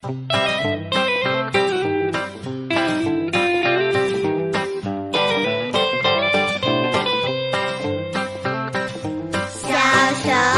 小手